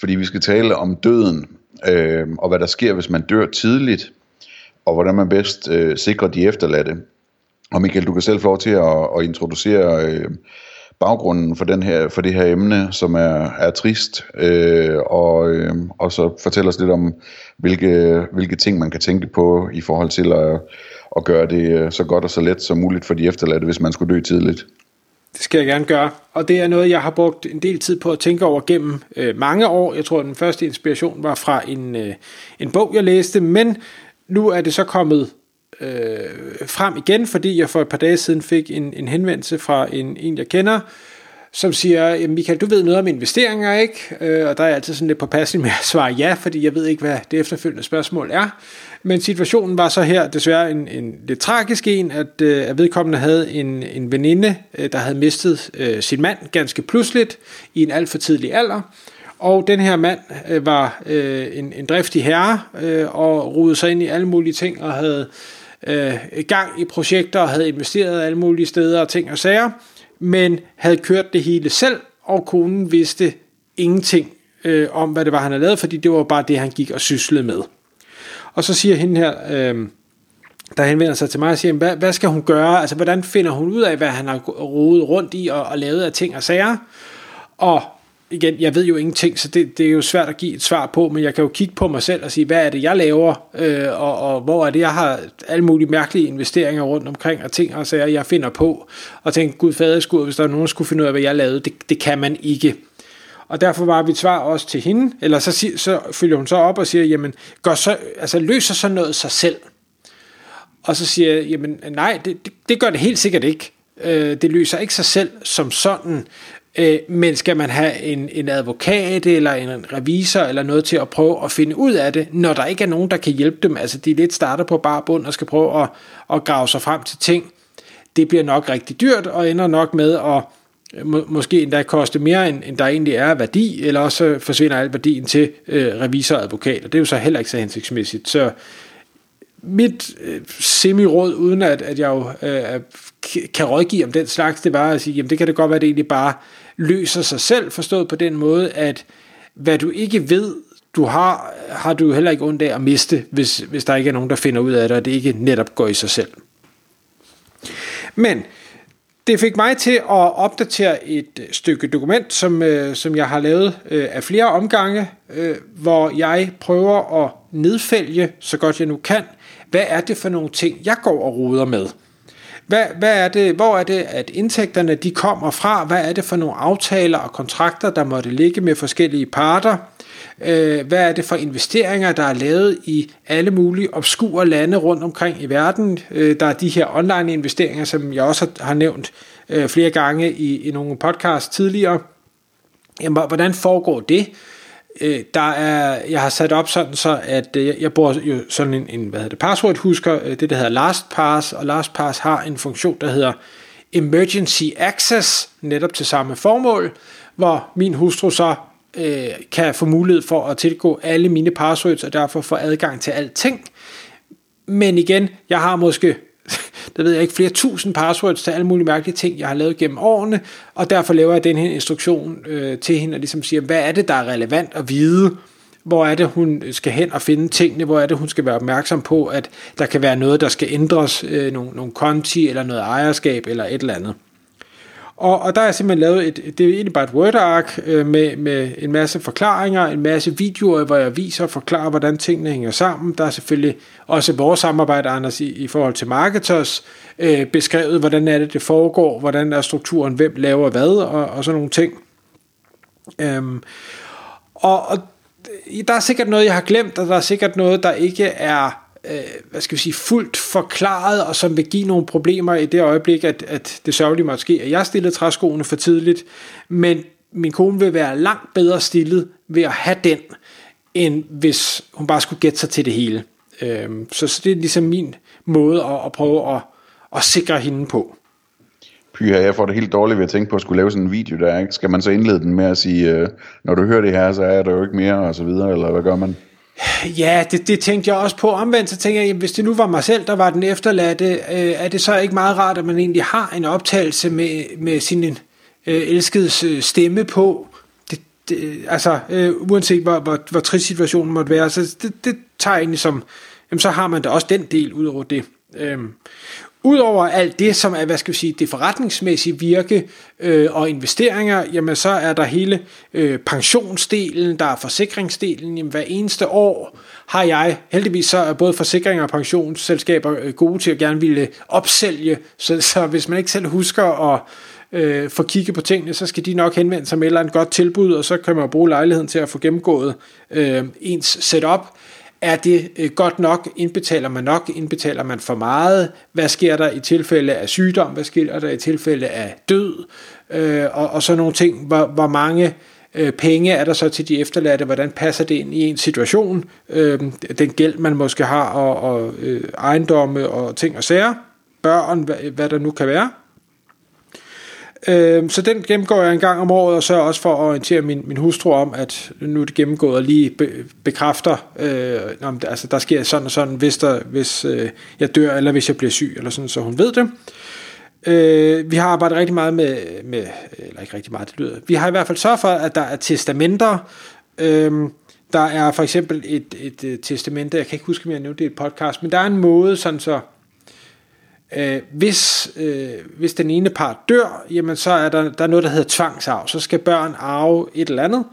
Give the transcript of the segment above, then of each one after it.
fordi vi skal tale om døden, øh, og hvad der sker, hvis man dør tidligt, og hvordan man bedst øh, sikrer de efterladte. Og Michael, du kan selv få lov til at, at introducere øh, baggrunden for, den her, for det her emne, som er, er trist, øh, og, øh, og så fortælle os lidt om, hvilke, hvilke ting man kan tænke på i forhold til at, at gøre det øh, så godt og så let som muligt for de efterladte, hvis man skulle dø tidligt. Det skal jeg gerne gøre, og det er noget, jeg har brugt en del tid på at tænke over gennem øh, mange år. Jeg tror, den første inspiration var fra en, øh, en bog, jeg læste, men nu er det så kommet øh, frem igen, fordi jeg for et par dage siden fik en, en henvendelse fra en, en, jeg kender, som siger, Michael, du ved noget om investeringer, ikke? Øh, og der er jeg altid sådan lidt påpasselig med at svare ja, fordi jeg ved ikke, hvad det efterfølgende spørgsmål er. Men situationen var så her desværre en, en lidt tragisk en, at, øh, at vedkommende havde en, en veninde, øh, der havde mistet øh, sin mand ganske pludseligt i en alt for tidlig alder. Og den her mand øh, var øh, en, en driftig herre øh, og rodede sig ind i alle mulige ting og havde øh, gang i projekter og havde investeret alle mulige steder og ting og sager, men havde kørt det hele selv, og konen vidste ingenting øh, om, hvad det var, han havde lavet, fordi det var bare det, han gik og syslede med. Og så siger hende her, øh, der henvender sig til mig og siger, hvad, hvad skal hun gøre? Altså, hvordan finder hun ud af, hvad han har rodet rundt i og, og lavet af ting og sager? Og igen, jeg ved jo ingenting, så det, det er jo svært at give et svar på, men jeg kan jo kigge på mig selv og sige, hvad er det, jeg laver, øh, og, og hvor er det, jeg har alle mulige mærkelige investeringer rundt omkring, og ting og sager, jeg finder på, og tænke, gud faderskud, hvis der er nogen, der skulle finde ud af, hvad jeg lavede, det, det kan man ikke. Og derfor var mit svar også til hende, eller så, så følger hun så op og siger, jamen, gør så, altså, løser så noget sig selv? Og så siger jeg, jamen nej, det, det, det gør det helt sikkert ikke. Øh, det løser ikke sig selv som sådan, øh, men skal man have en, en advokat eller en revisor eller noget til at prøve at finde ud af det, når der ikke er nogen, der kan hjælpe dem, altså de lidt starter på bare bund og skal prøve at, at grave sig frem til ting, det bliver nok rigtig dyrt og ender nok med at øh, må, måske endda koste mere, end, end der egentlig er værdi, eller også øh, forsvinder al værdien til øh, revisor og advokat, og det er jo så heller ikke så hensigtsmæssigt. Så mit øh, semi-råd, uden at, at jeg jo øh, kan rådgive om den slags, det var at sige, jamen det kan det godt være, at det egentlig bare løser sig selv, forstået på den måde, at hvad du ikke ved, du har, har du heller ikke ondt af at miste, hvis, hvis der ikke er nogen, der finder ud af det, og det ikke netop går i sig selv. Men det fik mig til at opdatere et stykke dokument, som, øh, som jeg har lavet øh, af flere omgange, øh, hvor jeg prøver at nedfælge, så godt jeg nu kan, hvad er det for nogle ting, jeg går og ruder med. Hvad, hvad er det, hvor er det, at indtægterne de kommer fra? Hvad er det for nogle aftaler og kontrakter, der måtte ligge med forskellige parter? Øh, hvad er det for investeringer, der er lavet i alle mulige obskure lande rundt omkring i verden? Øh, der er de her online investeringer, som jeg også har nævnt øh, flere gange i, i nogle podcasts tidligere. Jamen, hvordan foregår det? Øh, der er, jeg har sat op sådan så, at øh, jeg bruger jo sådan en, en hvad hedder det, password husker, øh, det der hedder LastPass, og LastPass har en funktion, der hedder Emergency Access, netop til samme formål, hvor min hustru så øh, kan få mulighed for at tilgå alle mine passwords, og derfor få adgang til alting. Men igen, jeg har måske der ved jeg ikke, flere tusind passwords til alle mulige mærkelige ting, jeg har lavet gennem årene, og derfor laver jeg den her instruktion øh, til hende, og ligesom siger, hvad er det, der er relevant at vide, hvor er det, hun skal hen og finde tingene, hvor er det, hun skal være opmærksom på, at der kan være noget, der skal ændres, øh, nogle, nogle konti, eller noget ejerskab, eller et eller andet. Og, og der har jeg simpelthen lavet et, det er egentlig bare et Word-ark øh, med, med en masse forklaringer, en masse videoer, hvor jeg viser og forklarer, hvordan tingene hænger sammen. Der er selvfølgelig også vores samarbejde, Anders, i, i forhold til marketers, øh, beskrevet, hvordan er det, det foregår, hvordan er strukturen, hvem laver hvad, og, og sådan nogle ting. Øhm, og, og der er sikkert noget, jeg har glemt, og der er sikkert noget, der ikke er øh, hvad skal vi sige, fuldt forklaret, og som vil give nogle problemer i det øjeblik, at, at det sørgelige måtte ske, at jeg stillede træskoene for tidligt. Men min kone vil være langt bedre stillet ved at have den, end hvis hun bare skulle gætte sig til det hele. Øh, så, så det er ligesom min måde at, at prøve at, at sikre hende på. Pyha, jeg får det helt dårligt ved at tænke på at skulle lave sådan en video der, ikke? Skal man så indlede den med at sige, øh, når du hører det her, så er der jo ikke mere, og så videre, eller hvad gør man? Ja, det, det tænkte jeg også på. Omvendt så tænker jeg, jamen, hvis det nu var mig selv, der var den efterladte, øh, er det så ikke meget rart, at man egentlig har en optagelse med, med sin øh, elskedes øh, stemme på? Det, det, altså, øh, uanset hvor, hvor, hvor trist situationen måtte være, så det, det tager egentlig som, jamen, så har man da også den del ud over det. Øhm, Udover alt det, som er, hvad skal vi sige, det forretningsmæssige virke øh, og investeringer, jamen så er der hele øh, pensionsdelen, der er forsikringsdelen. Jamen hver eneste år har jeg, heldigvis så er både forsikringer og pensionsselskaber øh, gode til at gerne ville opsælge, så, så hvis man ikke selv husker at øh, få kigget på tingene, så skal de nok henvende sig med et eller andet godt tilbud, og så kan man bruge lejligheden til at få gennemgået øh, ens setup. Er det øh, godt nok? Indbetaler man nok? Indbetaler man for meget? Hvad sker der i tilfælde af sygdom? Hvad sker der i tilfælde af død? Øh, og, og så nogle ting. Hvor, hvor mange øh, penge er der så til de efterladte? Hvordan passer det ind i en situation? Øh, den gæld, man måske har, og, og øh, ejendomme og ting og sager. Børn, hvad, hvad der nu kan være. Øh, så den gennemgår jeg en gang om året, og så også for at orientere min, min hustru om, at nu er det gennemgået og lige be, bekræfter, øh, om altså der sker sådan og sådan, hvis, der, hvis øh, jeg dør, eller hvis jeg bliver syg, eller sådan, så hun ved det. Øh, vi har arbejdet rigtig meget med, med, eller ikke rigtig meget, det lyder, vi har i hvert fald sørget for, at der er testamenter, øh, der er for eksempel et, et, et testamente, jeg kan ikke huske, om jeg nævnte det i et podcast, men der er en måde, sådan så Øh, hvis, øh, hvis den ene part dør, jamen så er der, der er noget, der hedder tvangsarv. Så skal børn arve et eller andet,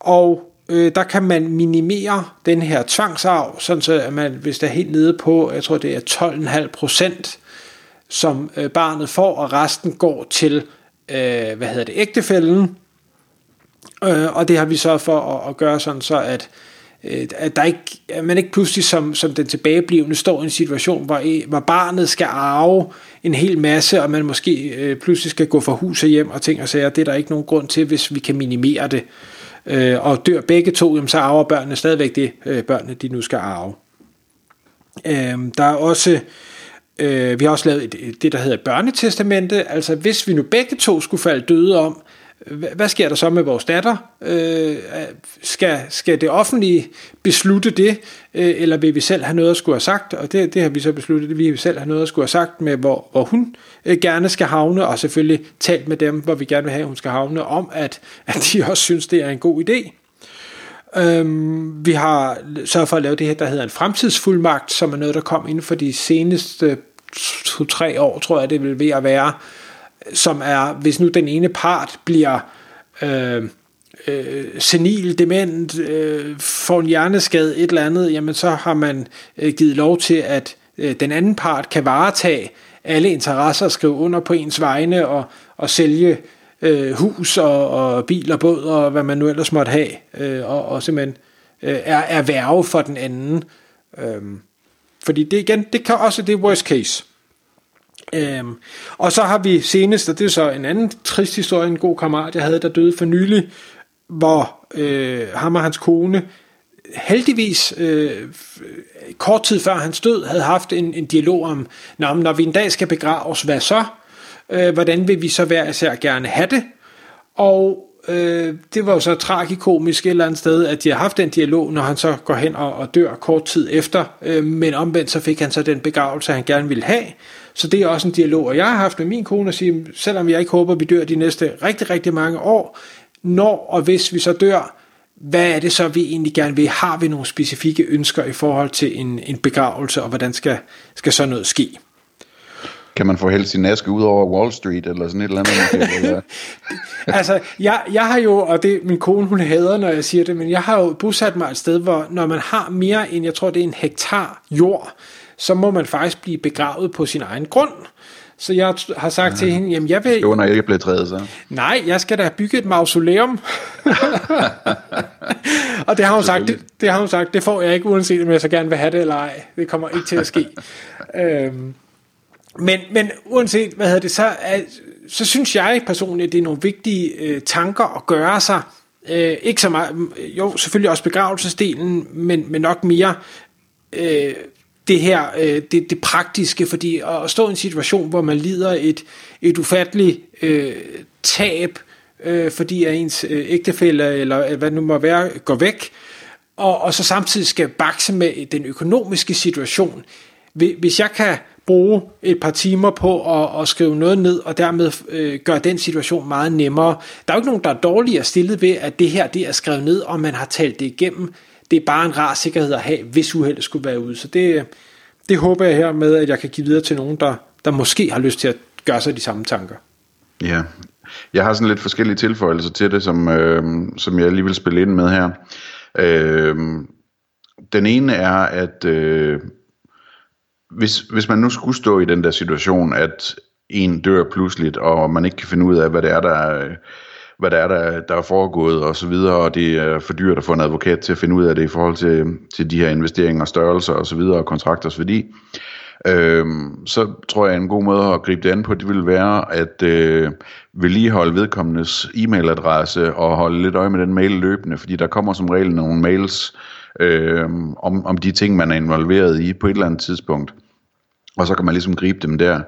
og øh, der kan man minimere den her tvangsarv, sådan så at man, hvis der er helt nede på, jeg tror det er 12,5 procent, som øh, barnet får, og resten går til, øh, hvad hedder det, ægtefælden. Øh, og det har vi så for at, at gøre sådan så, at Øh, Øh, at, der ikke, at man ikke pludselig som, som den tilbageblivende står i en situation, hvor, hvor barnet skal arve en hel masse, og man måske øh, pludselig skal gå fra hus og hjem og ting og sager. Det er der ikke nogen grund til, hvis vi kan minimere det. Øh, og dør begge to, jamen, så arver børnene stadigvæk det, øh, børnene de nu skal arve. Øh, der er også... Øh, vi har også lavet et, det, der hedder børnetestamente. Altså, hvis vi nu begge to skulle falde døde om, hvad sker der så med vores datter? Øh, skal, skal det offentlige beslutte det, øh, eller vil vi selv have noget at skulle have sagt? Og det, det har vi så besluttet, vi vil selv have noget at skulle have sagt med, hvor, hvor hun øh, gerne skal havne, og selvfølgelig talt med dem, hvor vi gerne vil have, at hun skal havne, om at, at de også synes, det er en god idé. Øhm, vi har sørget for at lave det her, der hedder en fremtidsfuldmagt, som er noget, der kom inden for de seneste to-tre år, tror jeg, det vil ved at være, som er, hvis nu den ene part bliver øh, øh, senil, dement, øh, får en hjerneskade, et eller andet, jamen så har man øh, givet lov til, at øh, den anden part kan varetage alle interesser skrive under på ens vegne og, og sælge øh, hus og, og bil og båd og hvad man nu ellers måtte have, øh, og, og simpelthen øh, er, er værve for den anden. Øh, fordi det igen, det kan også det worst case. Øhm, og så har vi senest, og det er så en anden trist historie, en god kammerat, jeg havde, der døde for nylig, hvor øh, ham og hans kone heldigvis øh, kort tid før hans død havde haft en, en dialog om, når, når vi en dag skal begraves, hvad så? Øh, hvordan vil vi så hver især gerne have det? Og øh, det var jo så tragikomisk et eller andet sted, at de har haft den dialog, når han så går hen og, og dør kort tid efter, øh, men omvendt så fik han så den begravelse, han gerne ville have, så det er også en dialog, og jeg har haft med min kone at sige, selvom jeg ikke håber, at vi dør de næste rigtig, rigtig mange år, når og hvis vi så dør, hvad er det så, vi egentlig gerne vil? Har vi nogle specifikke ønsker i forhold til en, en begravelse, og hvordan skal, skal så noget ske? Kan man få helt sin aske ud over Wall Street, eller sådan et eller andet? eller? altså, jeg, jeg har jo, og det min kone hun hader, når jeg siger det, men jeg har jo bosat mig et sted, hvor når man har mere end, jeg tror det er en hektar jord, så må man faktisk blive begravet på sin egen grund. Så jeg har sagt ja. til hende, jamen jeg vil... Jo, når jeg ikke blev træet, så. Nej, jeg skal da bygge et mausoleum. og det har hun sagt, det, det har hun sagt, det får jeg ikke, uanset om jeg så gerne vil have det eller ej. Det kommer ikke til at ske. øhm, men, men uanset, hvad hedder det, så er, så synes jeg personligt, at det er nogle vigtige øh, tanker at gøre sig. Øh, ikke så meget, jo selvfølgelig også begravelsesdelen, men, men nok mere øh, det her, øh, det, det praktiske, fordi at stå i en situation, hvor man lider et, et ufatteligt øh, tab, øh, fordi at ens øh, ægtefælle, eller øh, hvad det nu må være, går væk, og, og så samtidig skal bakse med den økonomiske situation. Hvis jeg kan bruge et par timer på at, at skrive noget ned, og dermed øh, gøre den situation meget nemmere. Der er jo ikke nogen, der er dårligere stillet ved, at det her det er skrevet ned, og man har talt det igennem. Det er bare en rar sikkerhed at have, hvis uheldet skulle være ude. Så det, det håber jeg her med, at jeg kan give videre til nogen, der, der måske har lyst til at gøre sig de samme tanker. Ja, jeg har sådan lidt forskellige tilføjelser til det, som, øh, som jeg lige vil spille ind med her. Øh, den ene er, at øh, hvis, hvis man nu skulle stå i den der situation, at en dør pludseligt, og man ikke kan finde ud af, hvad det er, der er, hvad det er, der, der er foregået og så videre, og det er for dyrt at få en advokat til at finde ud af det i forhold til, til de her investeringer, størrelser og så videre, og kontrakters værdi, øhm, så tror jeg, en god måde at gribe det an på, det vil være at øh, vedligeholde vedkommendes e-mailadresse og holde lidt øje med den mail løbende, fordi der kommer som regel nogle mails, øh, om, om de ting, man er involveret i på et eller andet tidspunkt. Og så kan man ligesom gribe dem der.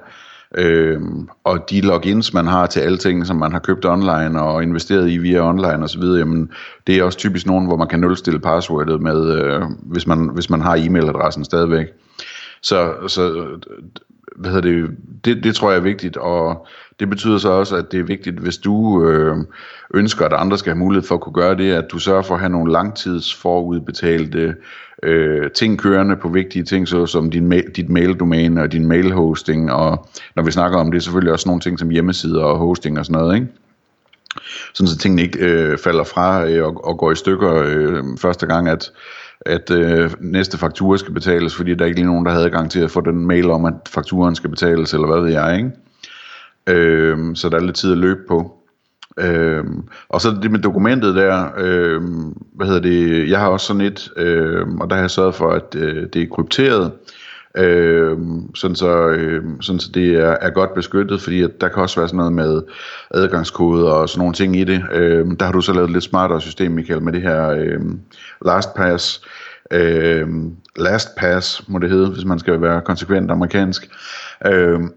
Øh, og de logins, man har til alle ting, som man har købt online og investeret i via online osv., jamen, det er også typisk nogen, hvor man kan nulstille passwordet med, øh, hvis, man, hvis man har e-mailadressen stadigvæk. Så, så hvad hedder det, det, det tror jeg er vigtigt, og det betyder så også, at det er vigtigt, hvis du øh, ønsker, at andre skal have mulighed for at kunne gøre det, at du sørger for at have nogle langtidsforudbetalte øh, ting kørende på vigtige ting, så som din ma- dit maildomæne og din mailhosting, og når vi snakker om det, selvfølgelig også nogle ting som hjemmesider og hosting og sådan noget, ikke? Sådan så tingene ikke øh, falder fra øh, og, og går i stykker øh, første gang, at at øh, næste faktura skal betales, fordi der ikke lige nogen, der havde adgang til at få den mail om, at fakturen skal betales, eller hvad ved jeg, ikke? Øh, så der er lidt tid at løbe på. Øh, og så det med dokumentet der, øh, hvad hedder det, jeg har også sådan et, øh, og der har jeg sørget for, at øh, det er krypteret, øh, Øhm, sådan, så, øh, sådan så det er, er godt beskyttet, fordi at der kan også være sådan noget med adgangskoder og sådan nogle ting i det. Øh, der har du så lavet et lidt smartere system, Michael, med det her øh, LastPass. Øh, LastPass må det hedde, hvis man skal være konsekvent amerikansk. Øh,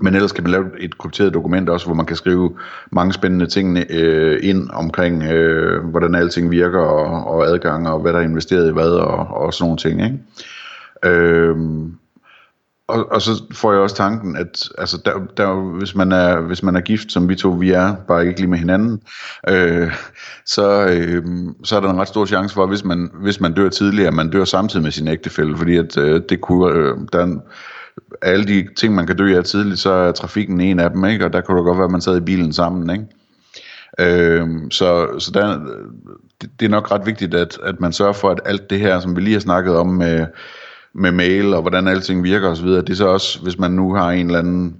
Men ellers kan man lave et krypteret dokument også, hvor man kan skrive mange spændende ting øh, ind omkring, øh, hvordan alting virker, og, og adgang, og hvad der er investeret i hvad, og, og sådan nogle ting. Ikke? Øhm, og, og så får jeg også tanken, at altså, der, der, hvis, man er, hvis man er gift, som vi to vi er, bare ikke lige med hinanden, øh, så, øh, så er der en ret stor chance for, at hvis man, hvis man dør tidligere, man dør samtidig med sin ægtefælle, fordi at, øh, det kunne, øh, der er alle de ting, man kan dø af tidligt, så er trafikken en af dem, ikke? og der kunne det godt være, at man sad i bilen sammen. Ikke? Øh, så så der, det, det er nok ret vigtigt, at, at man sørger for, at alt det her, som vi lige har snakket om med, med mail og hvordan alting virker osv., det er så også, hvis man nu har en eller anden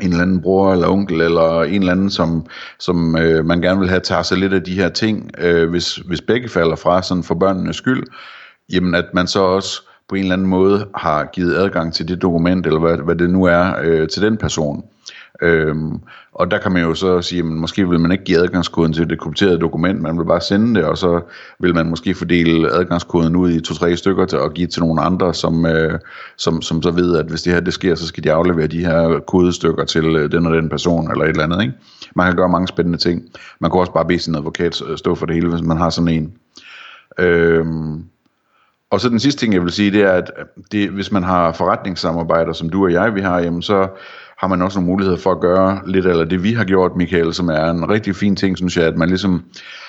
en eller anden bror eller onkel, eller en eller anden, som, som øh, man gerne vil have, tager sig lidt af de her ting, øh, hvis, hvis begge falder fra, sådan for børnenes skyld, jamen at man så også på en eller anden måde har givet adgang til det dokument, eller hvad, hvad det nu er, øh, til den person. Øhm, og der kan man jo så sige, at måske vil man ikke give adgangskoden til det krypterede dokument, man vil bare sende det, og så vil man måske fordele adgangskoden ud i to-tre stykker til at give til nogle andre, som, øh, som, som så ved, at hvis det her det sker, så skal de aflevere de her kodestykker til øh, den og den person, eller et eller andet. Ikke? Man kan gøre mange spændende ting. Man kan også bare bede sin advokat øh, stå for det hele, hvis man har sådan en. Øhm, og så den sidste ting, jeg vil sige, det er, at det, hvis man har forretningssamarbejder, som du og jeg vi har, jamen så har man også nogle muligheder for at gøre lidt eller det, vi har gjort, Michael, som er en rigtig fin ting, synes jeg, at man ligesom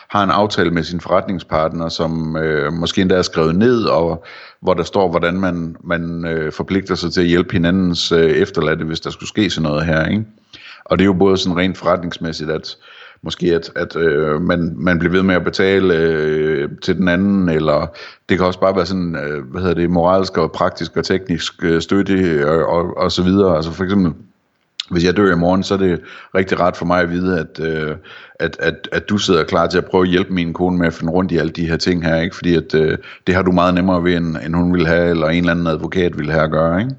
har en aftale med sin forretningspartner, som øh, måske endda er skrevet ned, og hvor der står, hvordan man, man øh, forpligter sig til at hjælpe hinandens øh, efterladte, hvis der skulle ske sådan noget her. Ikke? Og det er jo både sådan rent forretningsmæssigt, at måske at, at øh, man, man bliver ved med at betale øh, til den anden, eller det kan også bare være sådan, øh, hvad hedder det, moralsk og praktisk og teknisk øh, støtte og, og, og så videre. Altså for eksempel, hvis jeg dør i morgen, så er det rigtig rart for mig at vide, at, øh, at, at, at du sidder klar til at prøve at hjælpe min kone med at finde rundt i alle de her ting her, ikke? fordi at, øh, det har du meget nemmere ved, end, end hun vil have, eller en eller anden advokat vil have at gøre. Ikke?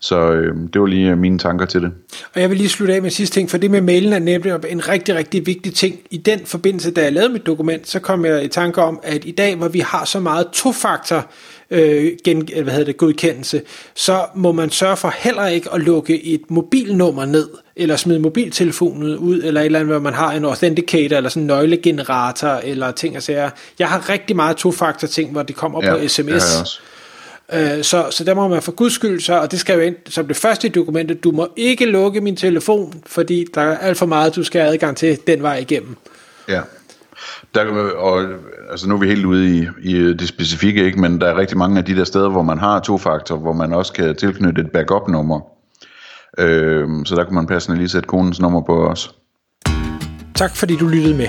Så øh, det var lige mine tanker til det. Og jeg vil lige slutte af med sidste ting, for det med mailen er nemlig en rigtig, rigtig vigtig ting. I den forbindelse, da jeg lavede mit dokument, så kom jeg i tanke om, at i dag, hvor vi har så meget tofaktor øh, gen, hvad hedder det, godkendelse, så må man sørge for heller ikke at lukke et mobilnummer ned, eller smide mobiltelefonen ud, eller et eller andet, hvor man har en authenticator, eller sådan en nøglegenerator, eller ting og sager. Jeg har rigtig meget tofaktor ting, hvor det kommer ja, på sms. Øh, så, så der må man for guds skyld så, og det skal jo ind som det første i dokumentet, du må ikke lukke min telefon, fordi der er alt for meget, du skal have adgang til den vej igennem. Ja. Der, og, altså nu er vi helt ude i, i det specifikke, ikke? men der er rigtig mange af de der steder, hvor man har to faktor, hvor man også kan tilknytte et backup-nummer. Øh, så der kan man passende lige sætte konens nummer på os. Tak fordi du lyttede med.